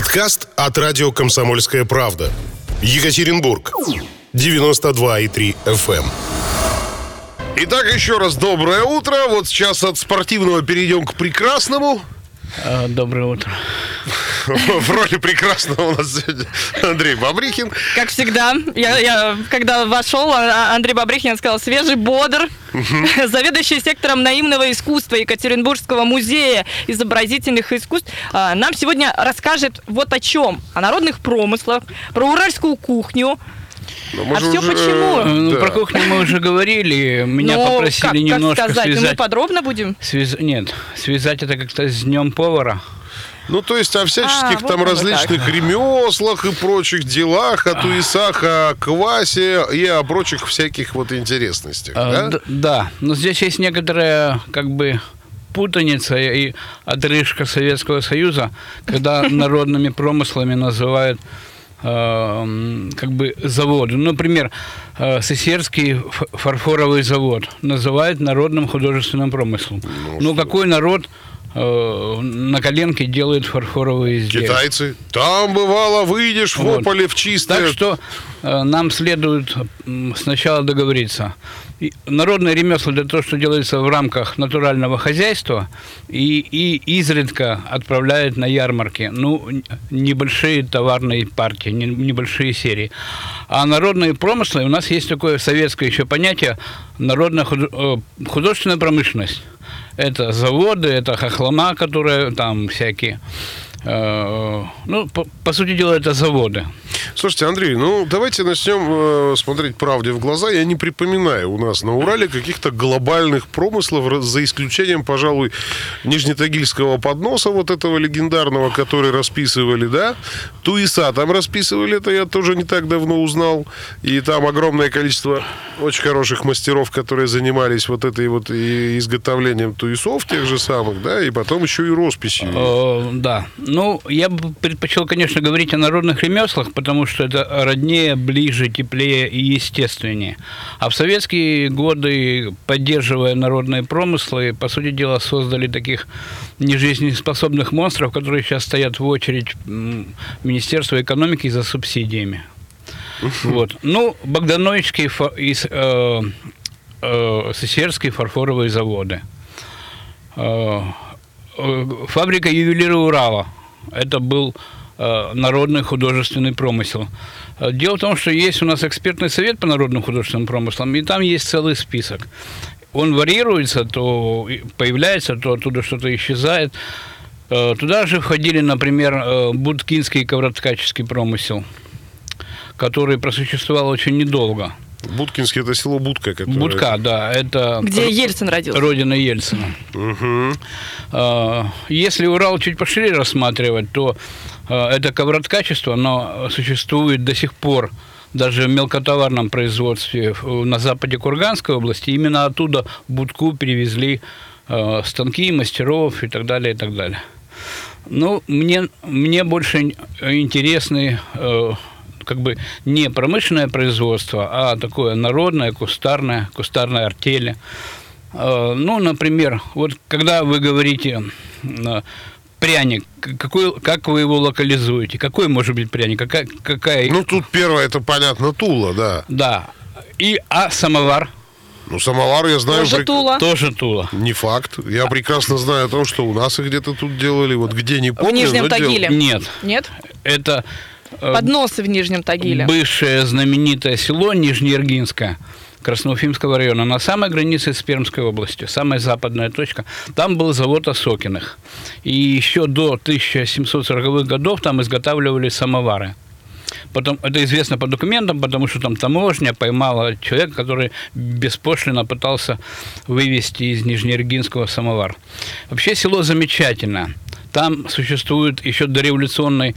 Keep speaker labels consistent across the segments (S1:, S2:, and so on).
S1: Подкаст от радио «Комсомольская правда». Екатеринбург. 92,3 FM.
S2: Итак, еще раз доброе утро. Вот сейчас от спортивного перейдем к прекрасному.
S3: А, Доброе утро.
S2: В роли прекрасного у нас сегодня Андрей Бабрихин.
S4: Как всегда, я, я когда вошел, а- Андрей Бабрихин сказал, свежий, бодр, заведующий сектором наивного искусства Екатеринбургского музея изобразительных искусств, а, нам сегодня расскажет вот о чем. О народных промыслах, про уральскую кухню.
S2: Ну, мы
S4: А
S2: же
S4: всё
S2: уже,
S4: почему?
S2: э,
S3: Ну,
S2: да.
S3: Про кухню мы уже говорили. Меня
S4: Ну,
S3: попросили
S4: как, как
S3: немножко
S4: сказать, Ну, мы
S3: связать.
S4: подробно будем?
S3: связ- Нет, связать это как-то с днем повара.
S2: Ну, то есть о всяческих
S4: А, вот
S2: там различных ремеслах и прочих делах, о туесах, о квасе и о прочих всяких вот интересностях,
S3: А,
S2: да?
S3: да, но здесь есть некоторая как бы путаница и отрыжка Советского Союза, когда народными промыслами называют м, как бы заводы. Ну, Например, э, Сесерский фарфоровый завод называют народным художественным промыслом. Ну, какой народ на коленке делает фарфоровые изделия?
S2: Китайцы. Там, бывало, выйдешь в
S3: Вот.
S2: ополе в чистое.
S3: Так что э, нам следует сначала договориться. И народное ремесло для того, что делается в рамках натурального хозяйства и, и изредка отправляют на ярмарки. Ну, небольшие товарные партии, не- небольшие серии. А народные промыслы, у нас есть такое советское еще понятие народная э, художественная промышленность. Это заводы, это хохлома, которые там всякие. Э, Ну, по, по сути дела, это заводы.
S2: Слушайте, Андрей, ну давайте начнем э, смотреть правде в глаза. Я не припоминаю у нас на Урале каких-то глобальных промыслов, за исключением, пожалуй, Нижнетагильского подноса, вот этого легендарного, который расписывали, да? Туиса там расписывали, это я тоже не так давно узнал. И там огромное количество очень хороших мастеров, которые занимались вот этой вот изготовлением туисов тех же самых, да, и потом еще и росписью.
S3: Э, Да. Ну, я бы предпочел, конечно, говорить о народных ремеслах, потому что это роднее, ближе, теплее и естественнее. А в советские годы, поддерживая народные промыслы, по сути дела, создали таких нежизнеспособных монстров, которые сейчас стоят в очередь Министерства экономики за субсидиями. Вот. Ну, Богдановичские и э, э, Сесерские фарфоровые заводы. Э, э, Фабрика ювелира Урала. Это был народный художественный промысел. Э, Дело в том, что есть у нас экспертный совет по народным художественным промыслам, и там есть целый список. Он варьируется, то появляется, то оттуда что-то исчезает. Э, Туда же входили, например, э, будкинский ковроткаческий промысел, который просуществовал очень недолго.
S2: Будкинский это село Будка, которое...
S3: Будка, да, это
S4: Где Ельцин родился.
S3: родина Ельцина. А, Если Урал чуть пошире рассматривать, то это ковроткачество, оно существует до сих пор даже в мелкотоварном производстве на западе Курганской области. Именно оттуда Будку перевезли а, станки, мастеров и так далее, и так далее. Ну, мне, мне больше ин- интересны э, как бы не промышленное производство, а такое народное, кустарное, кустарное артели. Э, Ну, например, вот когда вы говорите э, пряник, какой, как вы его локализуете? Какой может быть пряник? Какая, какая...
S2: Ну, тут первое, это понятно, Тула, да.
S3: да. И, а самовар
S2: Ну, самовар я знаю...
S4: Тоже
S2: прек-
S4: Тула.
S3: тоже Тула.
S2: Не факт. Я прекрасно знаю о том, что у нас их где-то тут делали. Вот где не помню.
S4: Нижнем
S2: но дел-
S4: Тагиле.
S3: Нет,
S4: Нет?
S3: это э,
S4: Подносы в Нижнем Тагиле.
S3: бывшее знаменитое село Нижнеиргинское Красноуфимского района, на самой границе с Пермской областью, самая западная точка. Там был завод Осокиных. И еще до 1740-х годов там изготавливали самовары. Потом, это известно по документам, потому что там таможня поймала человека, который беспошлино пытался вывести из Нижнеиргинского самовар. Вообще село замечательно. Там существует еще дореволюционный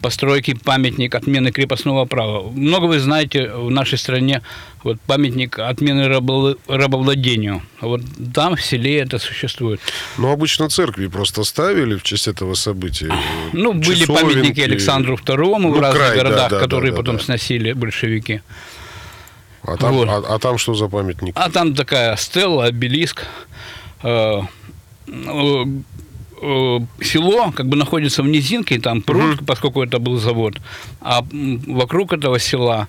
S3: постройки памятник отмены крепостного права. Много вы знаете в нашей стране вот памятник отмены рабовла- рабовладению. Вот там в селе это существует.
S2: Ну, обычно церкви просто ставили в честь этого события.
S3: Ну, были памятники Александру II
S2: Ну,
S3: в разных
S2: край, да,
S3: городах,
S2: да, да,
S3: которые
S2: да,
S3: потом
S2: да.
S3: сносили большевики.
S2: А там,
S3: Вот.
S2: а, а там что за памятник?
S3: А там такая стелла, обелиск. Э, село как бы находится в низинке, там пруд, поскольку это был завод, а вокруг этого села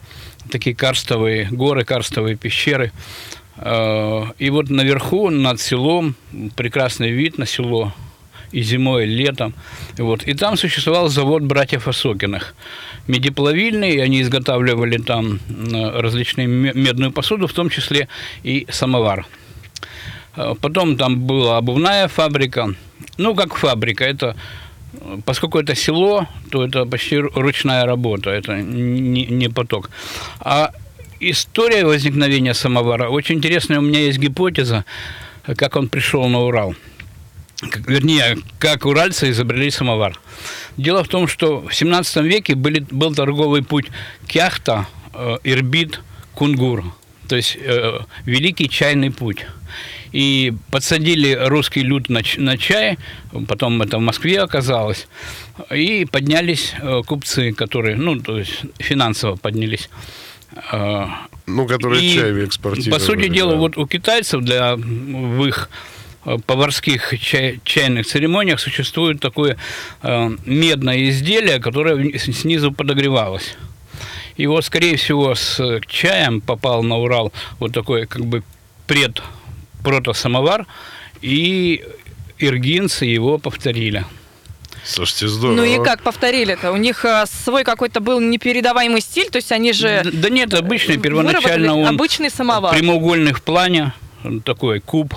S3: такие карстовые горы, карстовые пещеры. Э, И вот наверху над селом прекрасный вид на село и зимой, и летом. Вот. И там существовал завод братьев Осокиных. Медиплавильный, они изготавливали там различные ме- медную посуду, в том числе и самовар. Э, Потом там была обувная фабрика. Ну, как фабрика, это поскольку это село, то это почти ру- ручная работа, это не, не поток. А история возникновения самовара очень интересная. У меня есть гипотеза, как он пришел на Урал. Вернее, как уральцы изобрели самовар. Дело в том, что в 17 веке были, был торговый путь Кяхта, э. То есть э, великий чайный путь. И подсадили русский люд на, на чай, потом это в Москве оказалось, и поднялись э, купцы, которые, ну, то есть финансово поднялись. Э,
S2: Ну, которые
S3: и,
S2: чай экспортировали.
S3: По сути
S2: да.
S3: дела, вот у китайцев для в их э, поварских чай- чайных церемониях существует такое э, медное изделие, которое снизу подогревалось. И вот, скорее всего, с чаем попал на Урал вот такой как бы пред протосамовар, и иргинцы его повторили.
S2: Слушайте, здорово.
S4: Ну и как повторили-то? У них э, свой какой-то был непередаваемый стиль, то есть они же
S3: Да, да нет, обычный, первоначально он
S4: обычный самовар.
S3: прямоугольный в плане, такой куб,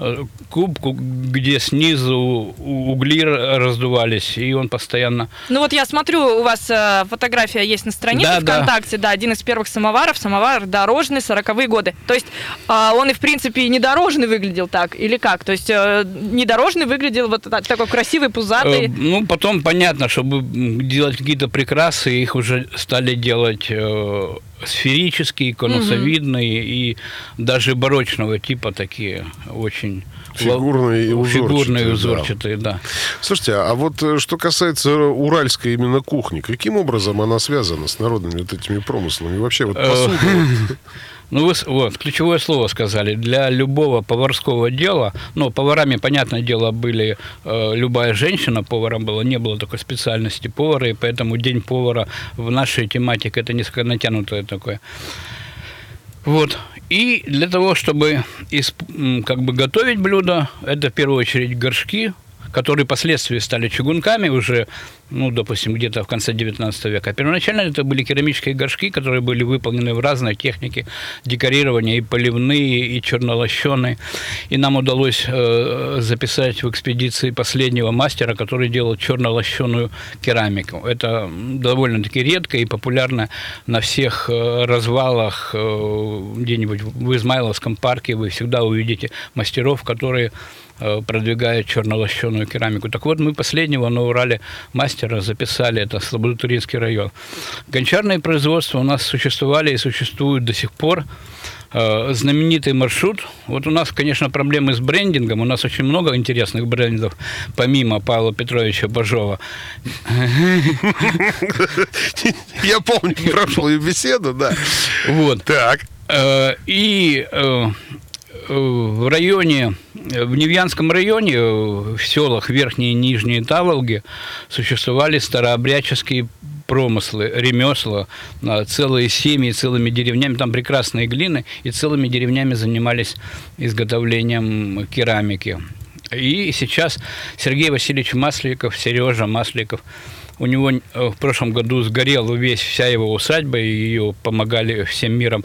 S3: э, куб, ку- где снизу угли раздувались, и он постоянно...
S4: Ну вот я смотрю, у вас э, фотография есть на странице
S3: Да, да.
S4: ВКонтакте, да. один из первых самоваров, самовар дорожный, 40-е годы. То есть а, он и в принципе и не дорожный выглядел так, или как? То есть э, не дорожный выглядел вот так- такой красивый, пузатый.
S3: ну, потом понятно, чтобы делать какие-то прекрасы, их уже стали делать сферические, конусовидные и даже барочного типа такие очень...
S2: Фигурные и узорчатые,
S3: Фигурные,
S2: да.
S3: узорчатые, да.
S2: Слушайте, а вот э, что касается уральской именно кухни, каким образом она связана с народными вот этими промыслами? Вообще вот
S3: Э,
S2: посуда.
S3: Ну, вы, вот, ключевое слово сказали. Для любого поварского дела, ну, поварами, понятное дело, были э, любая женщина поваром была, не было такой специальности повара, и поэтому День повара в нашей тематике это несколько натянутое такое. Вот. И для того, чтобы исп- как бы готовить блюдо, это в первую очередь горшки, которые впоследствии стали чугунками уже, ну, допустим, где-то в конце 19 века. Первоначально это были керамические горшки, которые были выполнены в разной технике декорирования, и поливные, и чернолощеные. И нам удалось э, записать в экспедиции последнего мастера, который делал чернолощеную керамику. Это довольно-таки редко и популярно на всех э, развалах э, где-нибудь в Измайловском парке. Вы всегда увидите мастеров, которые э, продвигают чернолощеную керамику. Так вот, мы последнего на Урале мастера записали, это Слободотуринский район. Гончарные производства у нас существовали и существуют до сих пор. Э, Знаменитый маршрут. Вот у нас, конечно, проблемы с брендингом. У нас очень много интересных брендов, помимо Павла Петровича Бажова.
S2: Я помню прошлую беседу, да.
S3: Вот.
S2: Так.
S3: Э, И в районе, э, в Невьянском районе, э, в селах Верхние и Нижние Таволги существовали старообрядческие промыслы, ремесла, а, целые семьи, целыми деревнями, там прекрасные глины, и целыми деревнями занимались изготовлением керамики. И сейчас Сергей Васильевич Масликов, Сережа Масликов, у него э, в прошлом году сгорела весь вся его усадьба, и ее помогали всем миром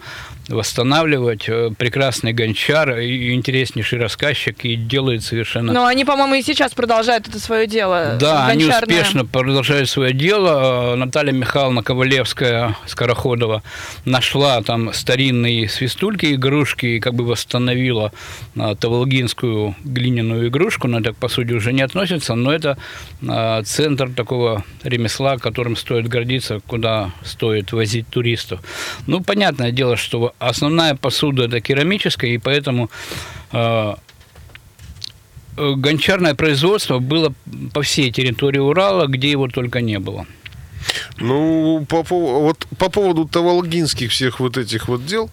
S3: восстанавливать. Э, Прекрасный гончар и интереснейший рассказчик, и делает совершенно...
S4: Но они, по-моему, и сейчас продолжают это свое дело.
S3: Да, они
S4: гончарное.
S3: успешно продолжают свое дело. Э, Наталья Михайловна Ковалевская, Скороходова, нашла там старинные свистульки, игрушки, и как бы восстановила таволгинскую глиняную игрушку. Но это, по сути, уже не относится, но это центр такого ремесла, которым стоит гордиться, куда стоит возить туристов. Ну, понятное дело, что основная посуда это керамическая, и поэтому э, э, гончарное производство было по всей территории Урала, где его только не было.
S2: Ну, по, вот, по поводу таволгинских всех вот этих вот дел,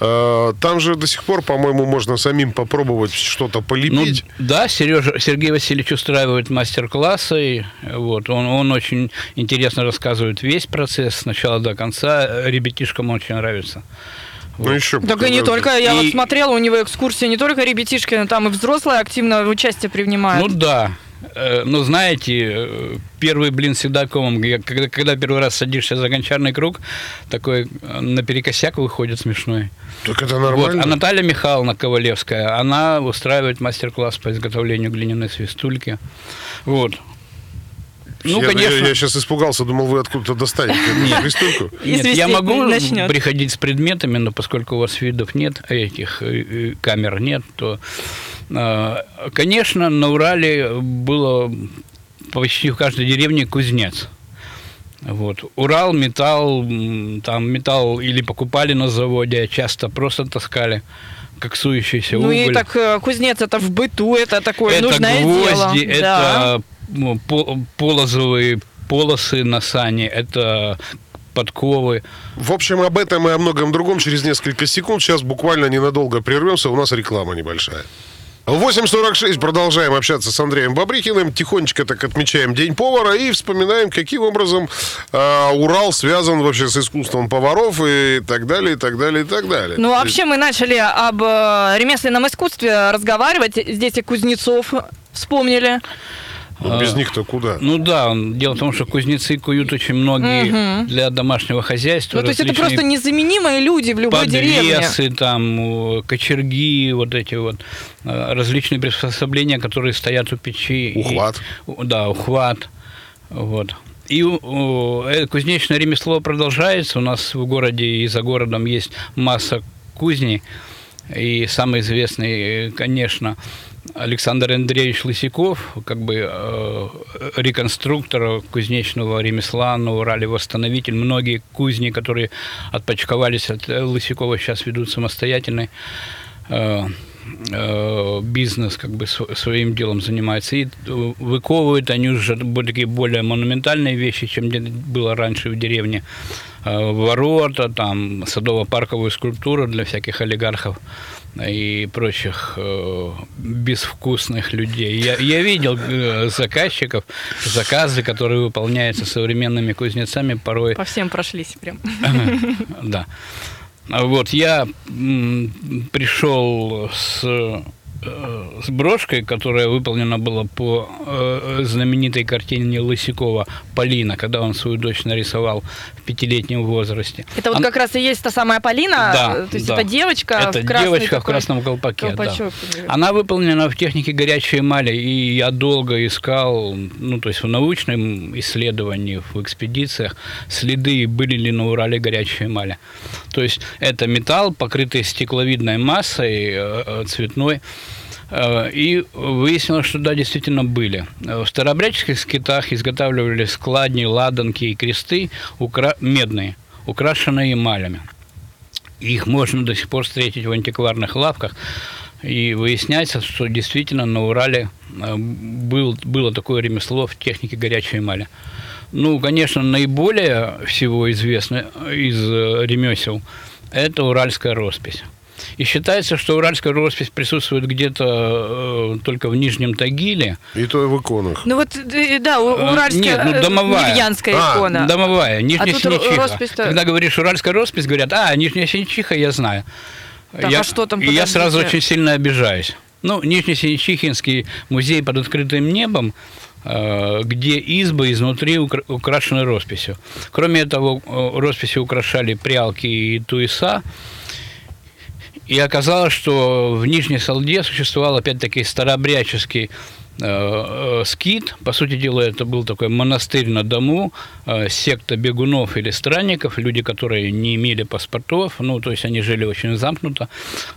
S2: э, там же до сих пор, по-моему, можно самим попробовать что-то
S3: Ну,
S2: полепить.
S3: да, Сережа, Сергей Васильевич устраивает мастер-классы. Вот, он, он очень интересно рассказывает весь процесс с начала до конца. Ребятишкам очень нравится.
S2: Ну, еще
S4: Так и не только, я
S3: И-
S4: вот смотрела, у него экскурсии не только ребятишки, но там и взрослые активно участие принимают.
S3: Ну да. Э, Ну, знаете, первый блин всегда комом. Когда, когда первый раз садишься за гончарный круг, такой э, наперекосяк выходит смешной.
S2: Так это
S3: Вот.
S2: нормально.
S3: А Наталья Михайловна Ковалевская, она устраивает мастер-класс по изготовлению глиняной свистульки. Вот. Ну,
S2: я,
S3: конечно.
S2: Я, сейчас испугался, думал, вы откуда-то достанете эту свистульку.
S3: Нет, я могу
S4: начнет.
S3: приходить с предметами, но поскольку у вас видов нет, этих э, э, камер нет, то, э, конечно, на Урале было почти в каждой деревне кузнец. Вот. Урал, металл, там металл или покупали на заводе, а часто просто таскали коксующийся
S4: Ну
S3: уголь.
S4: и так э, кузнец это в быту, это такое
S3: это
S4: нужное
S3: гвозди,
S4: дело. Да.
S3: это ну, по- полозовые полосы на сане, это подковы.
S2: В общем, об этом и о многом другом через несколько секунд. Сейчас буквально ненадолго прервемся. У нас реклама небольшая. 8.46. Продолжаем общаться с Андреем Бабрихиным. Тихонечко так отмечаем День повара и вспоминаем, каким образом э, Урал связан вообще с искусством поваров и так далее, и так далее, и так далее.
S4: Ну, вообще мы начали об э, ремесленном искусстве разговаривать. Здесь и кузнецов вспомнили.
S2: Ну, без них-то куда?
S3: Ну да, дело в том, что кузнецы куют очень многие для домашнего хозяйства.
S4: Ну, то есть это просто незаменимые люди в любой деревне.
S3: подвесы, там, кочерги, вот эти вот э, различные приспособления, которые стоят у печи. И-
S2: Ухват.
S3: у- да, ухват. Вот. И э, кузнечное ремесло продолжается. У нас в городе и за городом есть масса кузней. И самый известный, э, конечно, Александр Андреевич Лысяков, как бы э, реконструктор кузнечного ремесла на Урале, восстановитель. Многие кузни, которые отпочковались от э, Лысякова, сейчас ведут самостоятельный э, э, бизнес, как бы св- своим делом занимается. И выковывают они уже такие более монументальные вещи, чем было раньше в деревне. Э, Ворота, там, садово-парковую скульптуру для всяких олигархов и прочих э, безвкусных людей. Я, я видел э, заказчиков, заказы, которые выполняются современными кузнецами, порой
S4: По всем прошлись прям.
S3: да. Вот я пришел с, с брошкой, которая выполнена была по э, знаменитой картине Лысякова «Полина», когда он свою дочь нарисовал в пятилетнем возрасте.
S4: Это вот
S3: Она-
S4: как раз и есть та самая Полина,
S3: Да,
S4: э, то есть
S3: да.
S4: это девочка
S3: Это
S4: в
S3: девочка в красном колпаке, да.
S4: колпачок.
S3: Она выполнена в технике горячей эмали, и я долго искал, ну, то есть в научном исследовании, в экспедициях, следы, были ли на Урале горячие эмали. То есть это металл, покрытый стекловидной массой э, э, цветной, Э, И выяснилось, что да, действительно были. Э, В старообрядческих скитах изготавливали складни, ладанки и кресты укра- медные, украшенные эмалями. Их можно до сих пор встретить в антикварных лавках. И выясняется, что действительно на Урале э, был, было такое ремесло в технике горячей эмали. Ну, конечно, наиболее всего известно из э, ремесел – это уральская роспись. И считается, что уральская роспись присутствует где-то э, только в Нижнем Тагиле.
S2: И то в иконах.
S4: Ну вот, э, да,
S3: Э,
S4: уральская,
S3: нет, ну,
S4: э,
S3: домовая.
S4: невьянская
S2: А,
S4: икона.
S3: Домовая, Нижняя
S4: тут
S3: Синичиха. Когда говоришь уральская роспись, говорят, а, Нижняя Синичиха, я знаю.
S4: Так,
S3: я,
S4: а что там,
S3: и я сразу очень сильно обижаюсь. Ну, Нижнесиничихинский музей под открытым небом, где избы изнутри укра- украшены росписью. Кроме того, э, росписью украшали прялки и туеса. И оказалось, что в Нижней Салде существовал опять-таки старообрядческий э, э, скит. По сути дела, это был такой монастырь на дому, секта бегунов или странников, люди, которые не имели паспортов, ну, то есть они жили очень замкнуто.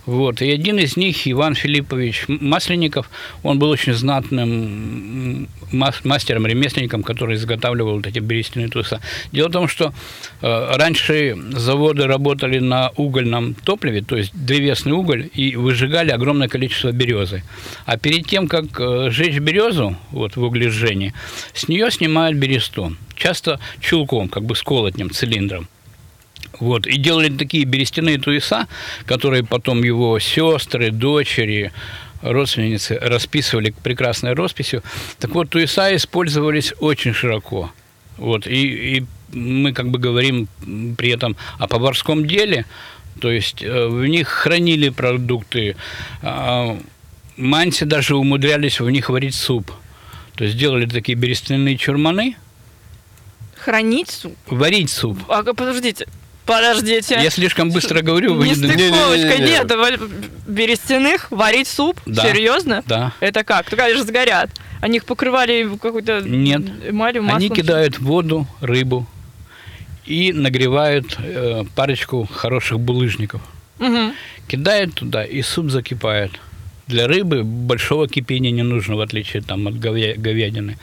S3: Вот. И один из них, Иван Филиппович Масленников, он был очень знатным мастером, ремесленником, который изготавливал вот эти берестяные туса. Дело в том, что э, раньше заводы работали на угольном топливе, то есть древесный уголь, и выжигали огромное количество березы. А перед тем, как э, сжечь березу вот, в углежении, с нее снимают бересту. Часто чулком, как бы с колотнем, цилиндром. Вот. И делали такие берестяные туеса, которые потом его сестры, дочери, родственницы расписывали прекрасной росписью. Так вот, туеса использовались очень широко. Вот. И, и мы как бы говорим при этом о поварском деле, то есть э, в них хранили продукты, а, манси даже умудрялись в них варить суп. То есть делали такие берестяные чурманы.
S4: Хранить суп?
S3: Варить суп.
S4: А, подождите, Подождите.
S3: Я слишком быстро говорю, вы
S4: не
S3: не...
S4: Нестыковочка, нет, берестяных варить суп?
S3: Да.
S4: Серьезно?
S3: Да.
S4: Это как? Они же сгорят. Они их покрывали какой-то
S3: Нет.
S4: эмалью, маслом?
S3: Они кидают воду рыбу и нагревают э, парочку хороших булыжников.
S4: Угу.
S3: Кидают туда, и суп закипает. Для рыбы большого кипения не нужно, в отличие там, от говя- говядины.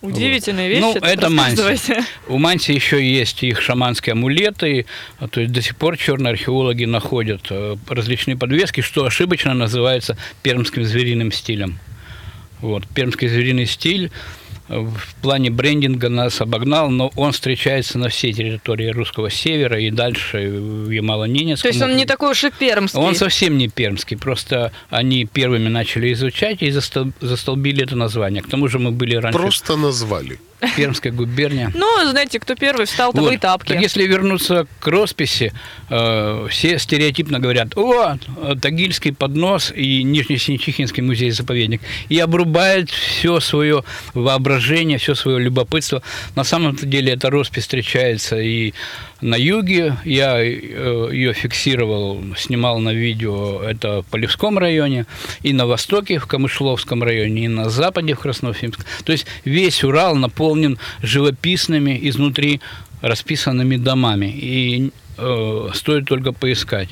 S4: Удивительные
S3: Вот.
S4: вещи.
S3: Ну, это манси. У манси еще есть их шаманские амулеты, а, то есть до сих пор черные археологи находят э, различные подвески, что ошибочно называется пермским звериным стилем. Вот. Пермский звериный стиль в плане брендинга нас обогнал, но он встречается на всей территории русского севера и дальше в Ямало-Ненецком.
S4: То есть он не такой уж и пермский.
S3: Он совсем не пермский, просто они первыми начали изучать и застол- застолбили это название. К тому же мы были раньше
S2: Просто назвали.
S3: В Пермской губернии.
S4: Ну, знаете, кто первый встал, того
S3: Вот.
S4: и тапки.
S3: Так если вернуться к росписи, э, все стереотипно говорят, о, Тагильский поднос и Нижнесиничихинский музей-заповедник. И обрубают все свое воображение, все свое любопытство. На самом деле эта роспись встречается и на юге. Я э, ее фиксировал, снимал на видео, это в Полевском районе, и на востоке, в Камышловском районе, и на западе, в Красноуфимске. То есть весь Урал наполнен живописными изнутри расписанными домами. И э, стоит только поискать.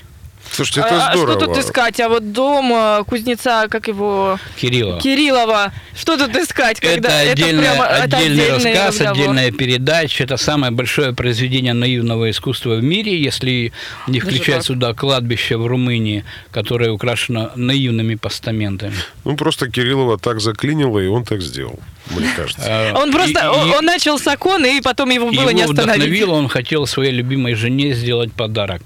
S2: Слушайте, это
S4: а,
S2: здорово.
S4: что тут искать? А вот дом э, кузнеца, как его...
S3: Кирилла.
S4: Кириллова. Что тут искать? Когда
S3: это, отдельная-
S4: прямо- это
S3: отдельный
S4: отдельный
S3: рассказ,
S4: разговор.
S3: отдельная передача. Это самое большое произведение наивного искусства в мире, если не
S4: Даже
S3: включать
S4: так?
S3: сюда кладбище в Румынии, которое украшено наивными постаментами.
S2: Ну, просто Кириллова так заклинило, и он так сделал, мне кажется.
S3: Э,
S4: Он просто,
S3: и-
S4: он, начал с окон, и потом его было не
S3: его
S4: остановить.
S3: вдохновило, он хотел своей любимой жене сделать подарок.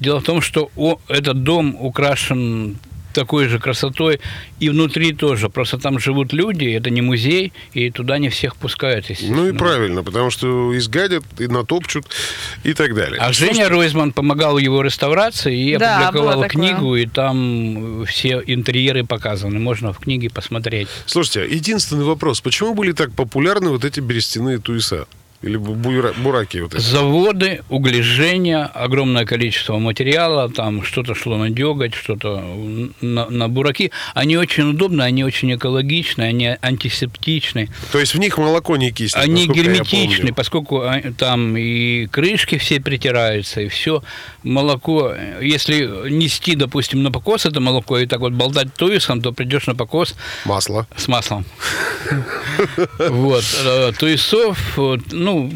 S3: Дело в том, что о- этот дом украшен такой же красотой и внутри тоже. Просто там живут люди, это не музей, и туда не всех пускают.
S2: Ну и правильно, потому что изгадят и натопчут и так далее.
S3: А Женя Ройзман помогал его реставрации и
S4: Да,
S3: опубликовал книгу, и там все интерьеры показаны. Можно в книге посмотреть.
S2: Слушайте, единственный вопрос. Почему были так популярны вот эти берестяные туеса? Или бура- бураки вот эти?
S3: Заводы, углежения, огромное количество материала, там что-то шло на деготь, что-то на, на бураки. Они очень удобны, они очень экологичны, они антисептичны,
S2: То есть в них молоко не киснет,
S3: они герметичны, поскольку а, там и крышки все притираются, и все. Молоко, если нести, допустим, на покос это молоко и так вот болтать туесом, то придешь на покос
S2: Масло.
S3: с маслом. Вот. э, Туесов, вот, ну,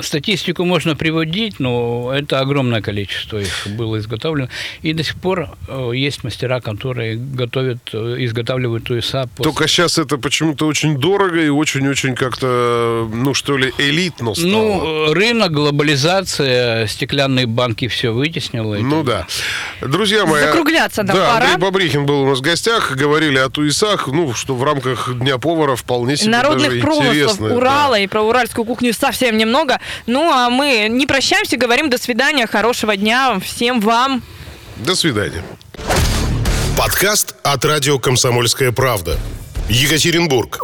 S3: статистику можно приводить, но это огромное количество их было изготовлено. И до сих пор э, есть мастера, которые готовят, э, изготавливают туеса. после-
S2: Только сейчас это почему-то очень дорого и очень-очень как-то, ну что ли, элитно стало.
S3: Ну, э, рынок, глобализация, стеклянные банки все вытеснило.
S2: Ну
S3: так
S2: да. Друзья мои.
S4: Закругляться нам
S2: да,
S4: пора.
S2: Андрей Бабрихин был у нас в гостях. Говорили о туесах, ну, что в рамках Дня повара вполне себе
S4: Народных
S2: даже
S4: промыслов
S2: интересно. да.
S4: Урала и про уральскую кухню совсем немного. Ну, а мы не прощаемся, говорим до свидания, хорошего дня всем вам.
S2: До свидания.
S1: Подкаст от радио «Комсомольская правда». Екатеринбург.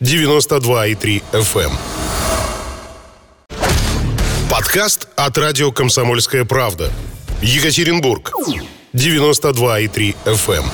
S1: 92,3 FM. Подкаст от радио «Комсомольская правда». Екатеринбург. 92,3 FM.